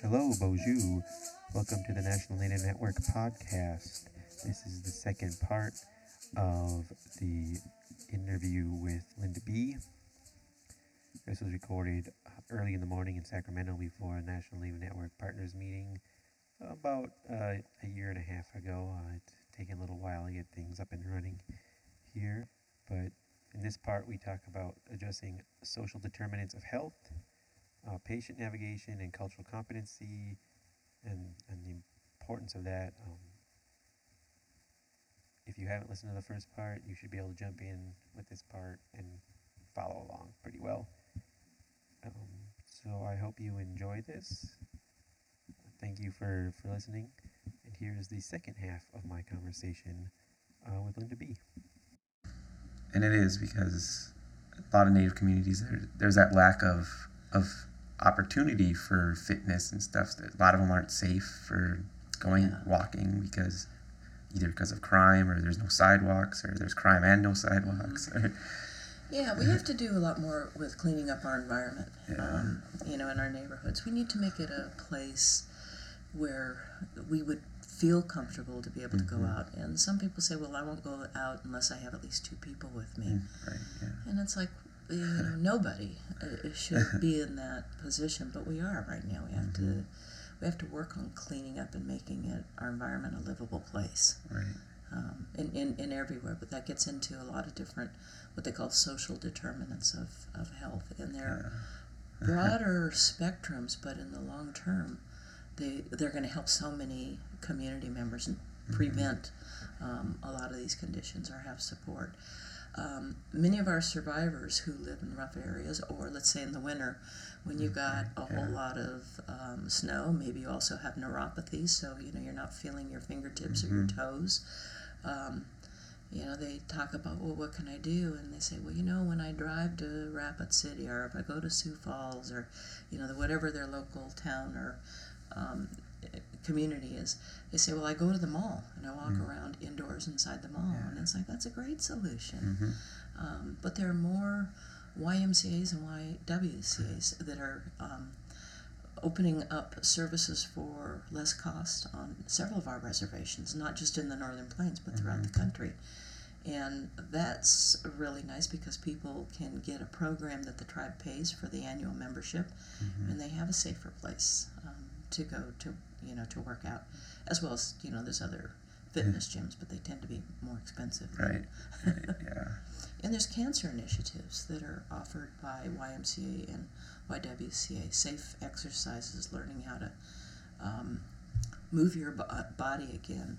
Hello, Bonjour. Welcome to the National Native Network podcast. This is the second part of the interview with Linda B. This was recorded early in the morning in Sacramento before a National Native Network partners meeting about uh, a year and a half ago. Uh, it's taken a little while to get things up and running here, but in this part we talk about addressing social determinants of health uh, patient navigation and cultural competency and, and the importance of that. Um, if you haven't listened to the first part, you should be able to jump in with this part and follow along pretty well. Um, so I hope you enjoy this. Thank you for, for listening. And here's the second half of my conversation uh, with Linda B. And it is because a lot of Native communities, there, there's that lack of, of opportunity for fitness and stuff. A lot of them aren't safe for going yeah. walking because either because of crime or there's no sidewalks or there's crime and no sidewalks. Mm-hmm. yeah, we have to do a lot more with cleaning up our environment. Yeah. Um, you know, in our neighborhoods, we need to make it a place where we would feel comfortable to be able to mm-hmm. go out. And some people say, "Well, I won't go out unless I have at least two people with me." Mm, right, yeah. And it's like, you know, nobody uh, should be in that position, but we are right now. We have mm-hmm. to we have to work on cleaning up and making it our environment a livable place. Right. Um, in, in, in everywhere, but that gets into a lot of different what they call social determinants of, of health, and they're yeah. broader spectrums, but in the long term, they they're going to help so many community members and mm-hmm. prevent um, a lot of these conditions or have support um, many of our survivors who live in rough areas, or let's say in the winter, when you've got a whole lot of um, snow, maybe you also have neuropathy, so you know you're not feeling your fingertips mm-hmm. or your mm-hmm. toes. Um, you know, they talk about, well, what can I do? And they say, well, you know, when I drive to Rapid City or if I go to Sioux Falls or, you know, the, whatever their local town or um, community is, they say, well, I go to the mall and I walk mm-hmm. around indoors inside the mall. Yeah. And it's like, that's a great solution. Mm-hmm. Um, but there are more YMCAs and YWCAs that are um, opening up services for less cost on several of our reservations, not just in the Northern Plains, but throughout mm-hmm. the country. And that's really nice because people can get a program that the tribe pays for the annual membership, mm-hmm. and they have a safer place um, to go to you know, to work out, as well as you know, there's other fitness gyms, but they tend to be more expensive. Right. right yeah. and there's cancer initiatives that are offered by YMCA and YWCA. Safe exercises, learning how to um, move your body again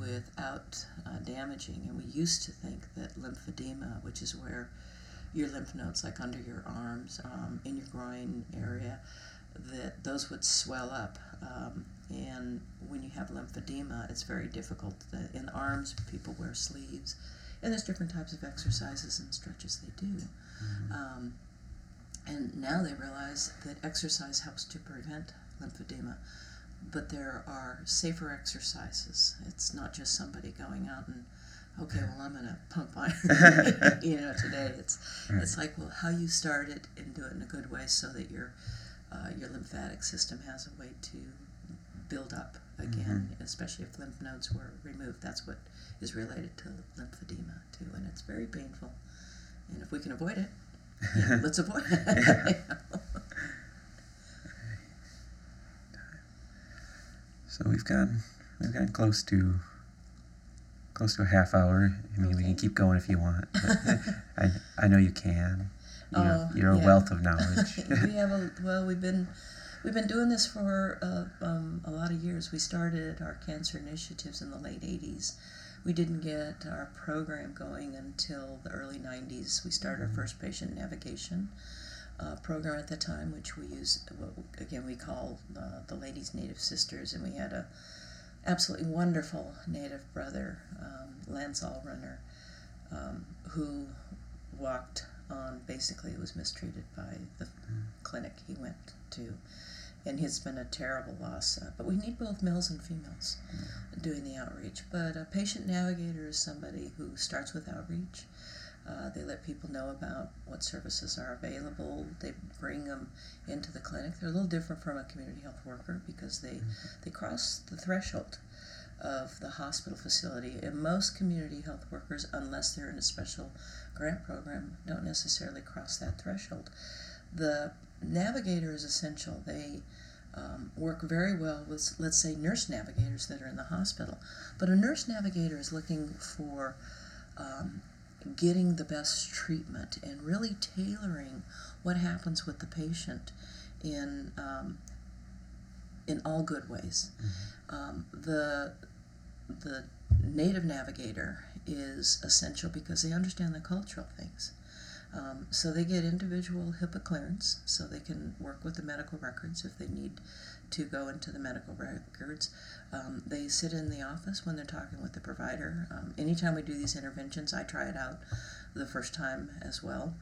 without uh, damaging. And we used to think that lymphedema, which is where your lymph nodes, like under your arms, um, in your groin area, that those would swell up. Um, and when you have lymphedema, it's very difficult. In the arms, people wear sleeves, and there's different types of exercises and stretches they do. Mm-hmm. Um, and now they realize that exercise helps to prevent lymphedema, but there are safer exercises. It's not just somebody going out and okay, well, I'm going to pump iron, you know, today. It's it's like, well, how you start it and do it in a good way so that you're uh, your lymphatic system has a way to build up again, mm-hmm. especially if lymph nodes were removed. That's what is related to lymphedema too, and it's very painful. And if we can avoid it, let's avoid it. so we've gotten we've gotten close to close to a half hour. I mean, okay. we can keep going if you want. I I know you can. You're, uh, you're a wealth of knowledge. we have a well. We've been we've been doing this for uh, um, a lot of years. We started our cancer initiatives in the late '80s. We didn't get our program going until the early '90s. We started mm-hmm. our first patient navigation uh, program at the time, which we use what again we call uh, the Ladies Native Sisters, and we had a absolutely wonderful Native brother, um, Lance Allrunner, um, who walked on basically was mistreated by the clinic he went to. And it's been a terrible loss. Uh, but we need both males and females doing the outreach. But a patient navigator is somebody who starts with outreach. Uh, they let people know about what services are available. They bring them into the clinic. They're a little different from a community health worker because they, they cross the threshold of the hospital facility. And most community health workers, unless they're in a special grant program, don't necessarily cross that threshold. The navigator is essential. They um, work very well with, let's say, nurse navigators that are in the hospital. But a nurse navigator is looking for um, getting the best treatment and really tailoring what happens with the patient in um, in all good ways. Mm-hmm. Um, the the native navigator is essential because they understand the cultural things. Um, so they get individual HIPAA clearance, so they can work with the medical records if they need to go into the medical records. Um, they sit in the office when they're talking with the provider. Um, anytime we do these interventions, I try it out the first time as well.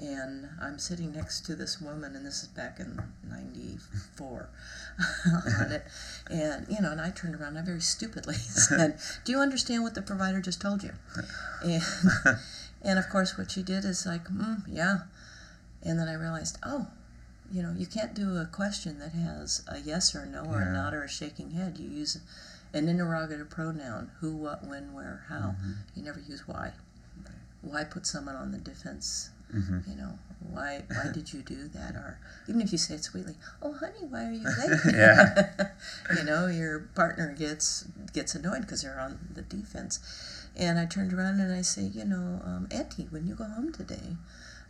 And I'm sitting next to this woman, and this is back in '94 on it. And you know, and I turned around, and I very stupidly said, "Do you understand what the provider just told you?" And and of course, what she did is like, mm, "Yeah." And then I realized, oh, you know, you can't do a question that has a yes or no or Yeah. a nod or a shaking head. You use an interrogative pronoun: who, what, when, where, how. Mhm. You never use why. Why put someone on the defense? Hmm You know, why why did you do that? Or even if you say it sweetly, oh honey, why are you late? Yeah. you know, your partner gets gets annoyed because they're on the defense. And I turned around and I say, you know, um, Auntie, when you go home today,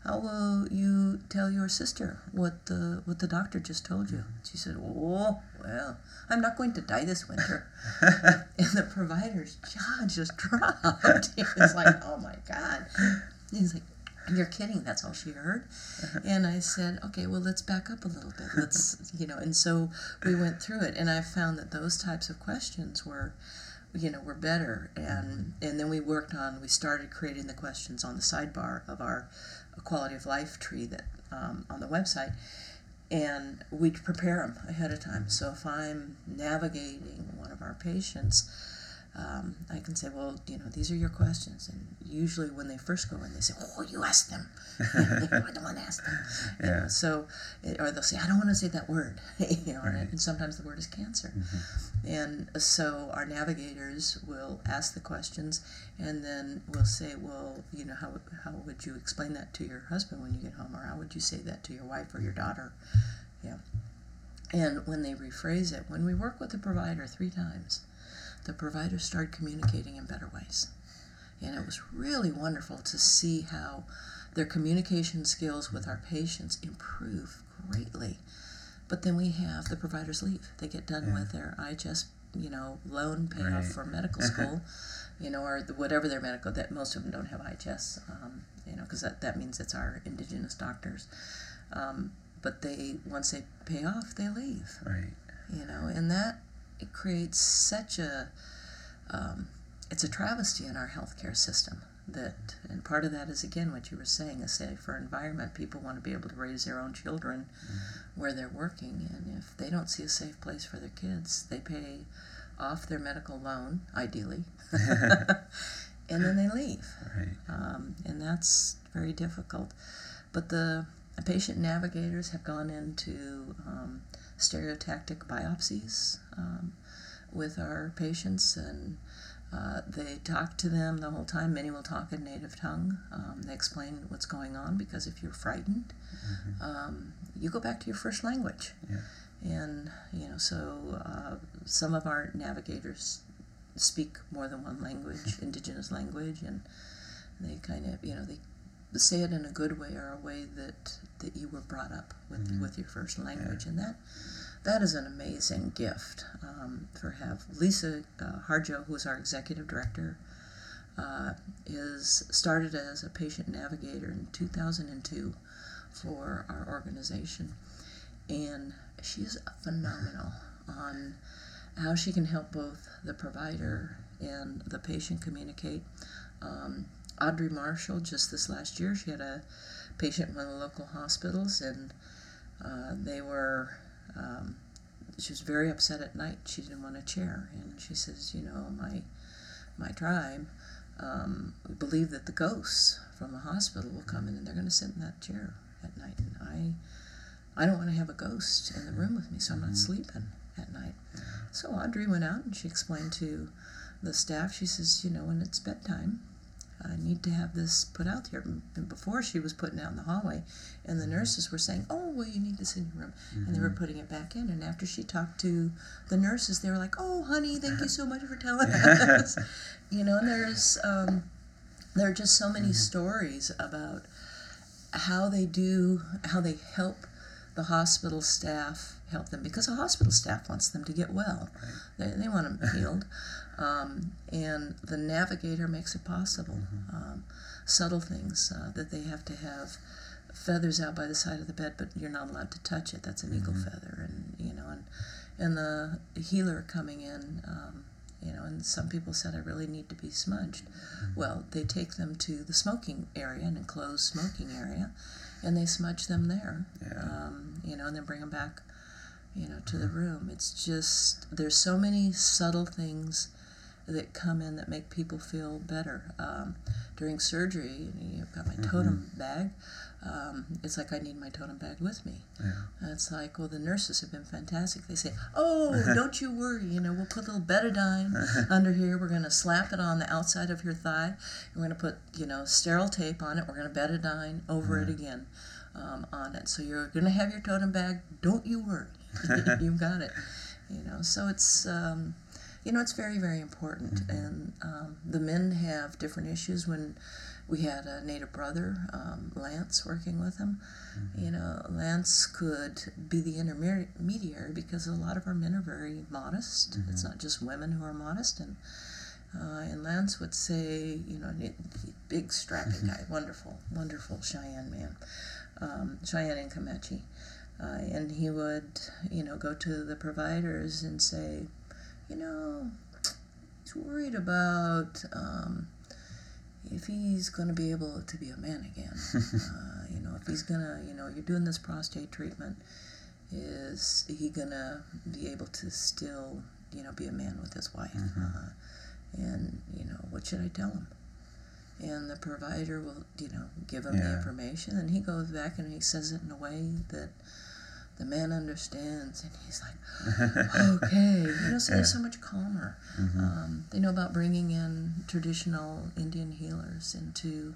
how will you tell your sister what the what the doctor just told you? She said, oh well, I'm not going to die this winter. and the provider's jaw just dropped. he was like, oh my god. He's like, you're kidding. That's all she heard. Uh-huh. And I said, okay, well, let's back up a little bit. Let's, you know, and so we went through it. And I found that those types of questions were, you know, were better. And, mm-hmm. and then we worked on, we started creating the questions on the sidebar of our quality of life tree that um, on the website. And we prepare them ahead of time. Mm-hmm. So if I'm navigating one of our patients, um, I can say, well, you know, these are your questions. And usually when they first go in, they say, oh, you ask them. I don't want to ask them. You know, Yeah. so, it- or they'll say, I don't want to say that word. you know, and- Right. and sometimes the word is cancer. Mm-hmm. And so our navigators will ask the questions and then we'll say, well, you know, how, how would you explain that to your husband when you get home? Or how would you say that to your wife or your daughter? Yeah. And when they rephrase it, when we work with the provider three times, the providers start communicating in better ways. And it was really wonderful to see how their communication skills with our patients improve greatly. But then we have the providers leave. They get done Yeah. with their IHS, you know, loan payoff Right. for medical school, you know, or the, whatever their medical. That most of them don't have IHS, um, you know, because that, that means it's our indigenous doctors. Um, but they once they pay off, they leave Right. you know and that it creates such a um, it's a travesty in our healthcare system that and part of that is again what you were saying a safer environment people want to be able to raise their own children where they're working and if they don't see a safe place for their kids they pay off their medical loan ideally and then they leave Right. um, and that's very difficult. But the patient navigators have gone into um, stereotactic biopsies um, with our patients, and uh, they talk to them the whole time. Many will talk in native tongue. Um, they explain what's going on because if you're frightened, um, you go back to your first language. Yeah. And you know, so uh, some of our navigators speak more than one language, indigenous language, and they kind of, you know, they say it in a good way or a way that that you were brought up with Mhm. with your first language, and that that is an amazing gift um, for have Lisa uh, Harjo, who is our executive director. Uh, is started as a patient navigator in 2002 for our organization, and she's phenomenal on how she can help both the provider and the patient communicate. Um, Audrey Marshall, just this last year, she had a patient in one of the local hospitals, and uh, they were. Um, she was very upset at night. She didn't want a chair, and she says, "You know, my my tribe um, believe that the ghosts from the hospital will come in and they're going to sit in that chair at night. And I, I don't want to have a ghost in the room with me, so I'm not sleeping at night. So Audrey went out and she explained to the staff. She says, you know, when it's bedtime, I need to have this put out here. And before she was putting out in the hallway, and the mm-hmm. nurses were saying, "Oh, well, you need this in your room," and they were mm-hmm. putting it back in. And after she talked to the nurses, they were like, "Oh, honey, thank you uh-huh. so much for telling us." you know, and there's um, there are just so many mm-hmm. stories about how they do, how they help the hospital staff help them because the hospital staff wants them to get well. They, they want them healed. Um, and the navigator makes it possible. Um, subtle things uh, that they have to have feathers out by the side of the bed, but you're not allowed to touch it. That's an eagle feather, and you know, and and the healer coming in. Um, you know, and some people said I really need to be smudged. Well, they take them to the smoking area, an enclosed smoking area, and they smudge them there. Yeah. Um, you know, and then bring them back, you know, to the room. It's just there's so many subtle things that come in that make people feel better. Um, during surgery, you've got my totem bag. Um, it's like I need my totem bag with me. Yeah. It's like, well, the nurses have been fantastic. They say, oh, don't you worry. You know, we'll put a little betadine under here. We're going to slap it on the outside of your thigh. We're going to put, you know, sterile tape on it. We're going to betadine over it again um, on it. So you're going to have your totem bag. Don't you worry. You've got it. You know, so it's, um, you know, it's very, very important. And um, the men have different issues when we had a native brother, um, Lance, working with him. You know, Lance could be the intermediary because a lot of our men are very modest. It's not just women who are modest, and uh, and Lance would say, you know, big strapping guy, wonderful, wonderful Cheyenne man, um, Cheyenne and Comanche, uh, and he would, you know, go to the providers and say, you know, he's worried about. Um, if he's going to be able to be a man again, uh, you know, if he's going to, you know, you're doing this prostate treatment, is he going to be able to still, you know, be a man with his wife? Uh, and, you know, what should I tell him? And the provider will, you know, give him the information, and he goes back and he says it in a way that the man understands, and he's like, okay, you know, so they're so much calmer. Mhm. Um, they know about bringing in traditional Indian healers into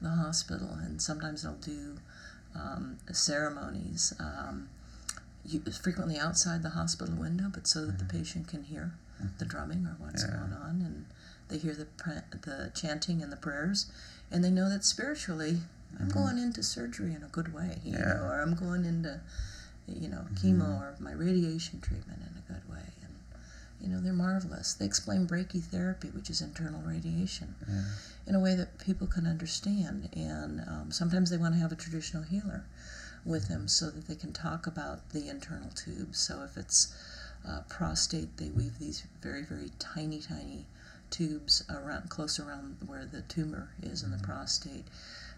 the hospital, and sometimes they'll do um, ceremonies, um, you, frequently outside the hospital window, but so that the patient can hear the drumming or what's Yeah. going on, and they hear the the chanting and the prayers, and they know that spiritually, I'm going into surgery in a good way, you Yeah. know, or I'm going into, you know, chemo or my radiation treatment in a good way, and you know, they're marvelous. They explain brachytherapy, which is internal radiation, Yeah. in a way that people can understand. And um, sometimes they want to have a traditional healer with them so that they can talk about the internal tubes. So if it's uh, prostate, they weave these very, very tiny, tiny tubes around close around where the tumor is in the prostate.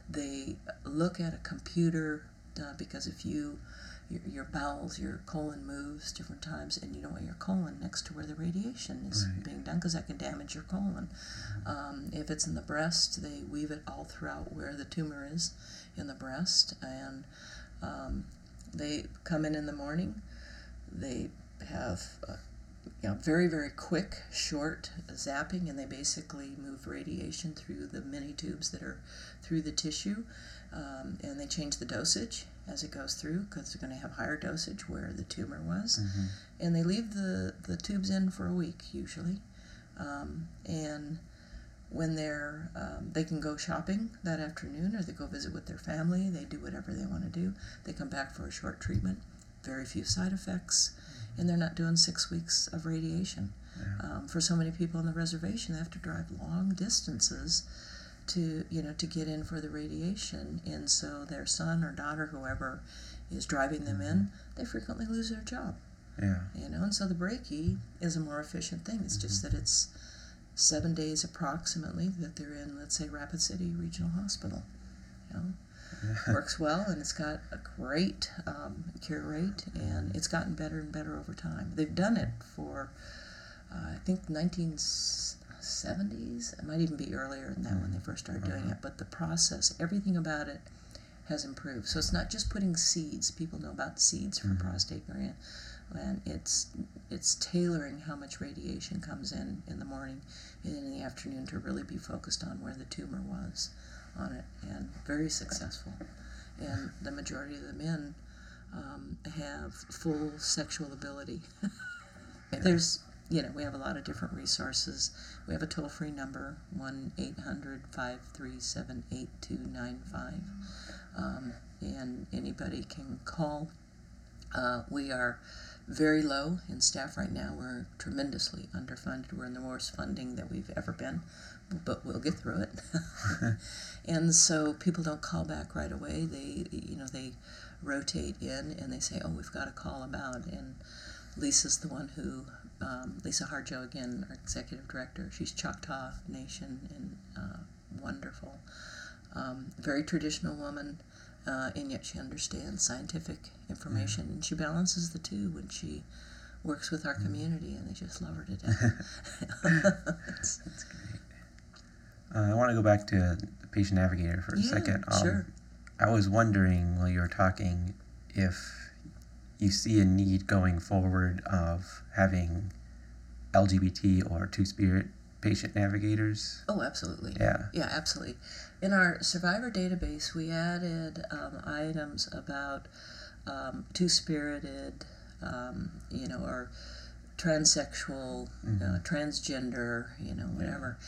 They look at a computer uh, because if you your, your bowels, your colon moves different times, and you don't want your colon next to where the radiation is Right. being done because that can damage your colon. Um, if it's in the breast, they weave it all throughout where the tumor is in the breast, and um, they come in in the morning. They have uh, you know, very, very quick, short zapping, and they basically move radiation through the many tubes that are through the tissue, um, and they change the dosage as it goes through because they're going to have higher dosage where the tumor was, Mhm. and they leave the, the tubes in for a week usually, um, and when they're um, they can go shopping that afternoon or they go visit with their family they do whatever they want to do. They come back for a short treatment very few side effects and they're not doing six weeks of radiation. Yeah. um, for so many people on the reservation they have to drive long distances to you know to get in for the radiation. And so their son or daughter whoever is driving them in they frequently lose their job. Yeah. you know and so the brachy is a more efficient thing. It's just that it's seven days approximately that they're in let's say rapid city regional hospital. You know works well and it's got a great um, cure rate and it's gotten better and better over time. They've done it for uh, i think 19 70s. It might even be earlier than that when they first started doing Uh-huh. it. But the process, everything about it has improved. So it's not just putting seeds. People know about seeds for Mhm. prostate gland, and it's it's tailoring how much radiation comes in in the morning and in the afternoon to really be focused on where the tumor was on it, and very successful. And the majority of the men um, have full sexual ability. There's, you know, we have a lot of different resources. We have a toll free number, 1 800 537 8295. Um, And anybody can call. Uh, we are very low in staff right now. We're tremendously underfunded. We're in the worst funding that we've ever been, but we'll get through it. and so people don't call back right away. They, you know, they rotate in and they say, "Oh, we've got a call about." And Lisa's the one who, um, Lisa Harjo again, our executive director. She's Choctaw Nation and uh, wonderful, um, very traditional woman, uh, and yet she understands scientific information and she balances the two when she works with our community, and they just love her to death. That's great. Uh, I want to go back to the patient navigator for a Yeah, second. Um, sure. I was wondering while you were talking if you see a need going forward of having LGBT or two spirit patient navigators. Oh, absolutely. Yeah. Yeah, absolutely. In our survivor database, we added um, items about um, two spirited, um, you know, or transsexual, uh, transgender, you know, whatever,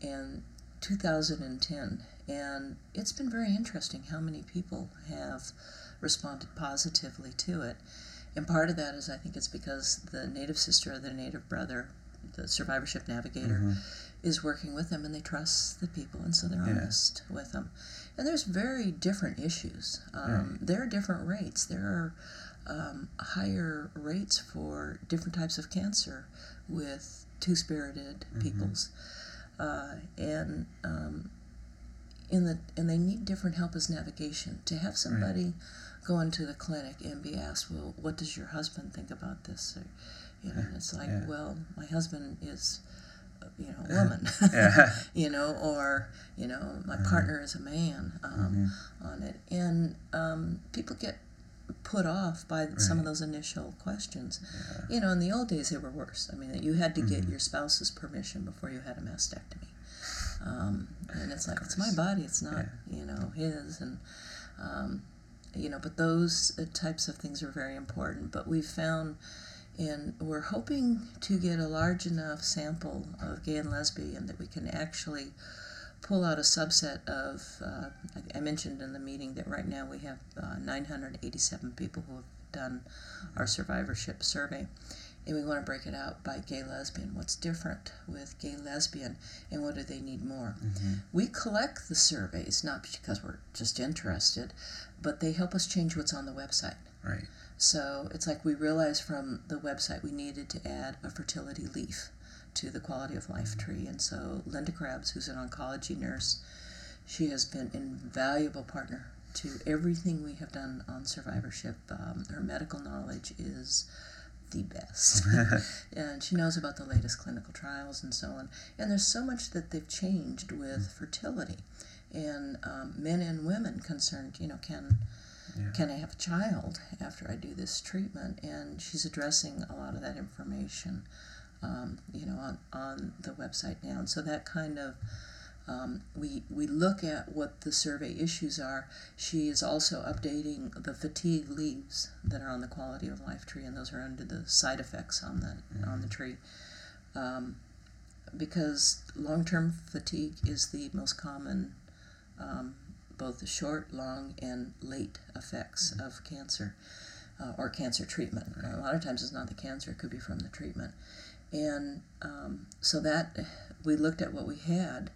in 2010. And it's been very interesting how many people have responded positively to it. And part of that is I think it's because the native sister or the native brother, the survivorship navigator, Mhm. is working with them and they trust the people and so they're Yeah. honest with them. And there's very different issues. Um, There are different rates. There are um, higher rates for different types of cancer with two spirited peoples. Uh, and um, in the and they need different help as navigation. To have somebody go into the clinic and be asked, "Well, what does your husband think about this?" Or, you know, and it's like, Yeah. "Well, my husband is, uh, you know, a woman." Yeah. you know, or you know, my partner is a man um, on it, and um, people get put off by some of those initial questions. You know, in the old days, they were worse. I mean, you had to get Mhm. your spouse's permission before you had a mastectomy, um, and it's like it's my body, it's not you know his, and um, you know, but those uh, types of things are very important. But we've found and we're hoping to get a large enough sample of gay and lesbian that we can actually pull out a subset of. Uh, I, I mentioned in the meeting that right now we have uh, 987 people who have done our survivorship survey. And we want to break it out by gay lesbian. What's different with gay lesbian, and what do they need more? We collect the surveys not because we're just interested, but they help us change what's on the website. Right. So it's like we realized from the website we needed to add a fertility leaf to the quality of life tree. And so Linda Krebs, who's an oncology nurse, she has been an invaluable partner to everything we have done on survivorship. Um, her medical knowledge is the best. and she knows about the latest clinical trials and so on. And there's so much that they've changed with fertility. And um, men and women concerned, you know, can Yeah. can I have a child after I do this treatment? And she's addressing a lot of that information, um, you know, on, on the website now. And so that kind of um, we we look at what the survey issues are. She is also updating the fatigue leaves that are on the quality of life tree, and those are under the side effects on the on the tree. Um, because long term fatigue is the most common um, both the short, long, and late effects of cancer uh, or cancer treatment. A lot of times it's not the cancer, it could be from the treatment. And um, so that we looked at what we had,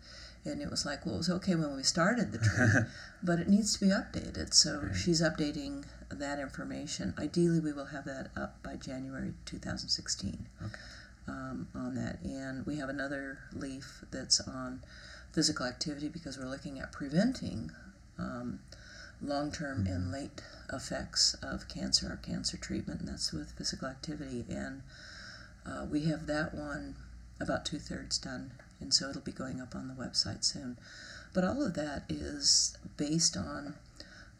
and it was like, well, it was okay when we started the treatment, but it needs to be updated. So Right. she's updating that information. Ideally, we will have that up by January 2016 Okay. um, on that. And we have another leaf that's on physical activity because we're looking at preventing um, long term and late effects of cancer or cancer treatment, and that's with physical activity. And uh, we have that one about two thirds done and so it'll be going up on the website soon. But all of that is based on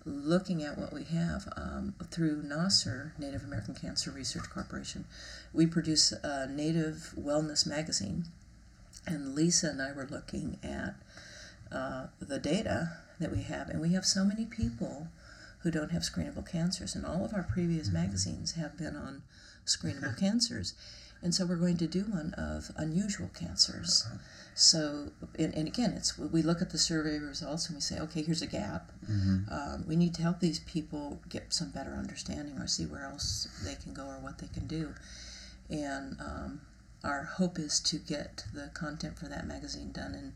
looking at what we have um, through NASCER, Native American Cancer Research Corporation. We produce a Native Wellness magazine, and Lisa and I were looking at uh, the data that we have, and we have so many people who don't have screenable cancers, and all of our previous Mm-hmm. magazines have been on screenable cancers. And so we're going to do one of unusual cancers. Uh-huh. So, and, and again, it's we look at the survey results and we say, okay, here's a gap. Mm-hmm. Um, we need to help these people get some better understanding or see where else they can go or what they can do. And um, our hope is to get the content for that magazine done in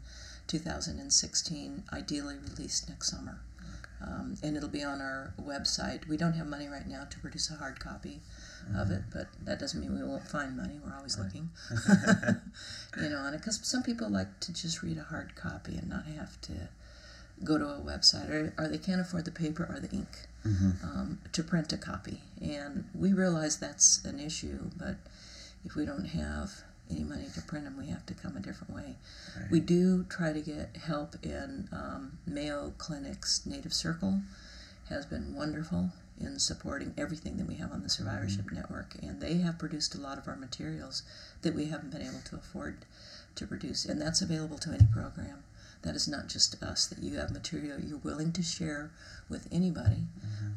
2016, ideally released next summer. Um, and it'll be on our website. We don't have money right now to produce a hard copy of it, but that doesn't mean we won't find money. We're always looking, you know, on it because some people like to just read a hard copy and not have to go to a website, or, or they can't afford the paper or the ink Mm-hmm. um, to print a copy. And we realize that's an issue, but if we don't have any money to print them, we have to come a different way. We do try to get help in um, Mayo Clinic's Native Circle has been wonderful in supporting everything that we have on the survivorship network and they have produced a lot of our materials that we haven't been able to afford to produce and that's available to any program. That is not just us that you have material you're willing to share with anybody.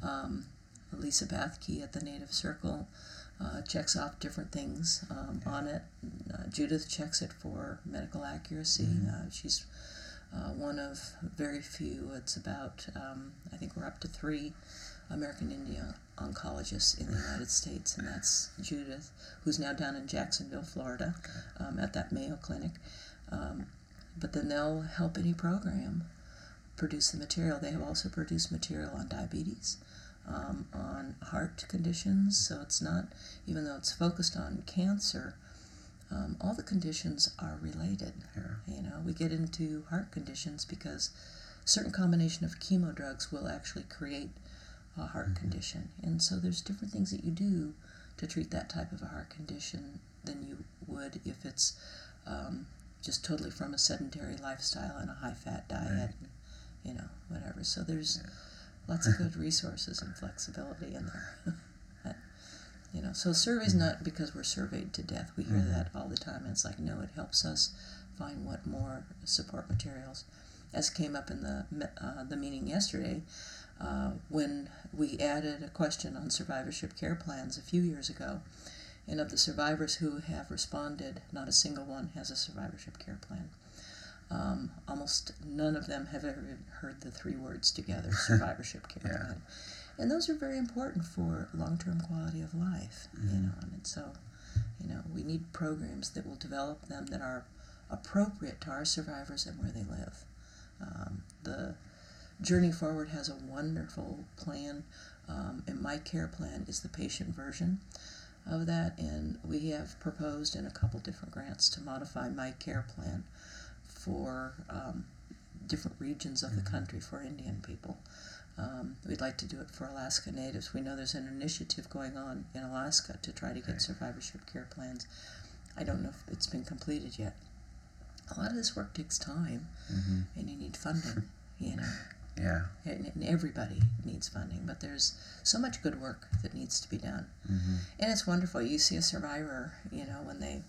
Um, lisa bathke at the native circle uh, checks off different things um, on it. Uh, judith checks it for medical accuracy. Uh, she's uh, one of very few. It's about, um, I think we're up to three American Indian oncologists in the United States, and that's Judith, who's now down in Jacksonville, Florida, um, at that Mayo Clinic. Um, but then they'll help any program produce the material. They have also produced material on diabetes, um, on heart conditions, so it's not, even though it's focused on cancer, um, all the conditions are related. Yeah. You know, we get into heart conditions because certain combination of chemo drugs will actually create a heart condition, and so there's different things that you do to treat that type of a heart condition than you would if it's um, just totally from a sedentary lifestyle and a high-fat diet, and, you know, whatever. So there's lots of good resources and flexibility in there. But, you know, so survey's not because we're surveyed to death. We hear Mhm. that all the time. It's like, no, it helps us find what more support materials. As came up in the uh, the meeting yesterday, uh, when we added a question on survivorship care plans a few years ago, and of the survivors who have responded, not a single one has a survivorship care plan. Um, almost none of them have ever heard the three words together survivorship care Yeah. plan. And those are very important for long term quality of life, you Mhm. know. And so, you know, we need programs that will develop them that are appropriate to our survivors and where they live. Um, the Journey Forward has a wonderful plan, um, and My Care Plan is the patient version of that. And we have proposed in a couple different grants to modify My Care Plan for um, different regions of the country for Indian people. Um, we'd like to do it for Alaska Natives. We know there's an initiative going on in Alaska to try to get survivorship care plans. I don't know if it's been completed yet. A lot of this work takes time, Mm-hmm. and you need funding. You know, Yeah. and, and everybody needs funding, but there's so much good work that needs to be done. Mm-hmm. And it's wonderful. You see a survivor, you know, when they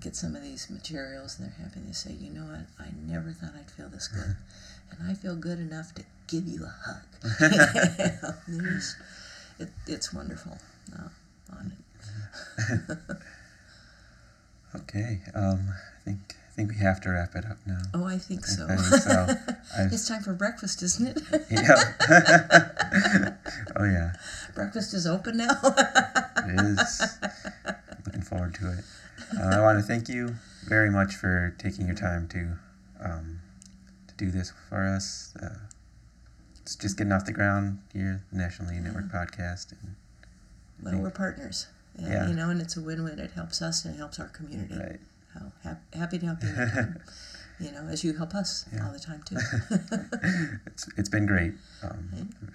get some of these materials and they're happy, they say, you know what, I never thought I'd feel this good. And I feel good enough to give you a hug. You it, it's wonderful uh, on it. Okay. Um, I think think we have to wrap it up now. Oh, I think so. I think so. It's time for breakfast, isn't it? yeah. oh yeah, breakfast is open now. it is. Looking forward to it. Uh, I want to thank you very much for taking your time to um, to do this for us. Uh, it's just getting off the ground here, the National Lead Network podcast, and well, we're partners. Uh, Yeah. You know, and it's a win-win. It helps us and it helps our community. right. Hap- happy to help you. you know, as you help us Yeah. all the time too. it's it's been great. Um, Right.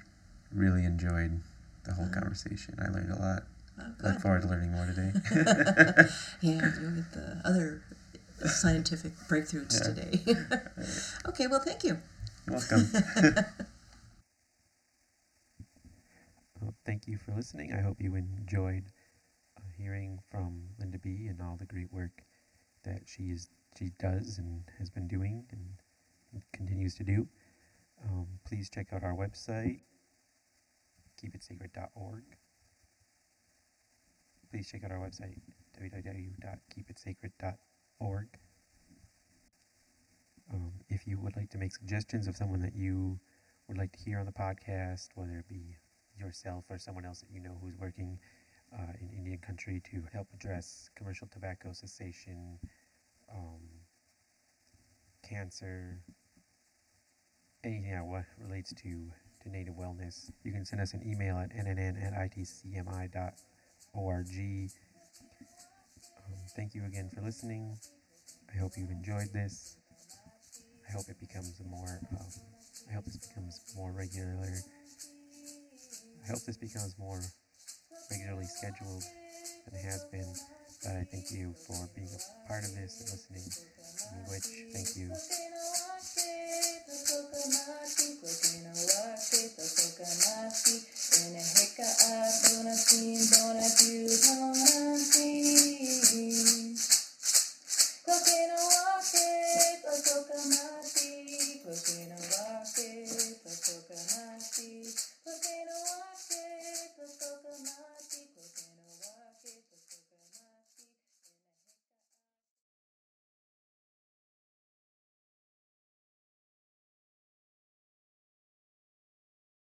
really enjoyed the whole Good. conversation. I learned a lot. Oh, Look forward to learning more today. yeah, you'll get the other scientific breakthroughs Yeah. today. okay, well, thank you. You're welcome. Well, thank you for listening. I hope you enjoyed uh, hearing from Linda B and all the great work that she is she does and has been doing and continues to do. Um, please check out our website, keepitsacred.org. Please check out our website, www.keepitsacred.org. Um, if you would like to make suggestions of someone that you would like to hear on the podcast, whether it be yourself or someone else that you know who's working uh, in Indian country to help address commercial tobacco cessation, um, cancer, anything that relates to, to native wellness, you can send us an email at nnn at itcmi.org. Um, thank you again for listening. I hope you've enjoyed this. I hope it becomes more. Um, I hope this becomes more regular. I hope this becomes more regularly scheduled it has been. But I thank you for being a part of this and listening, in which thank you. Look in a watch it, let's go come.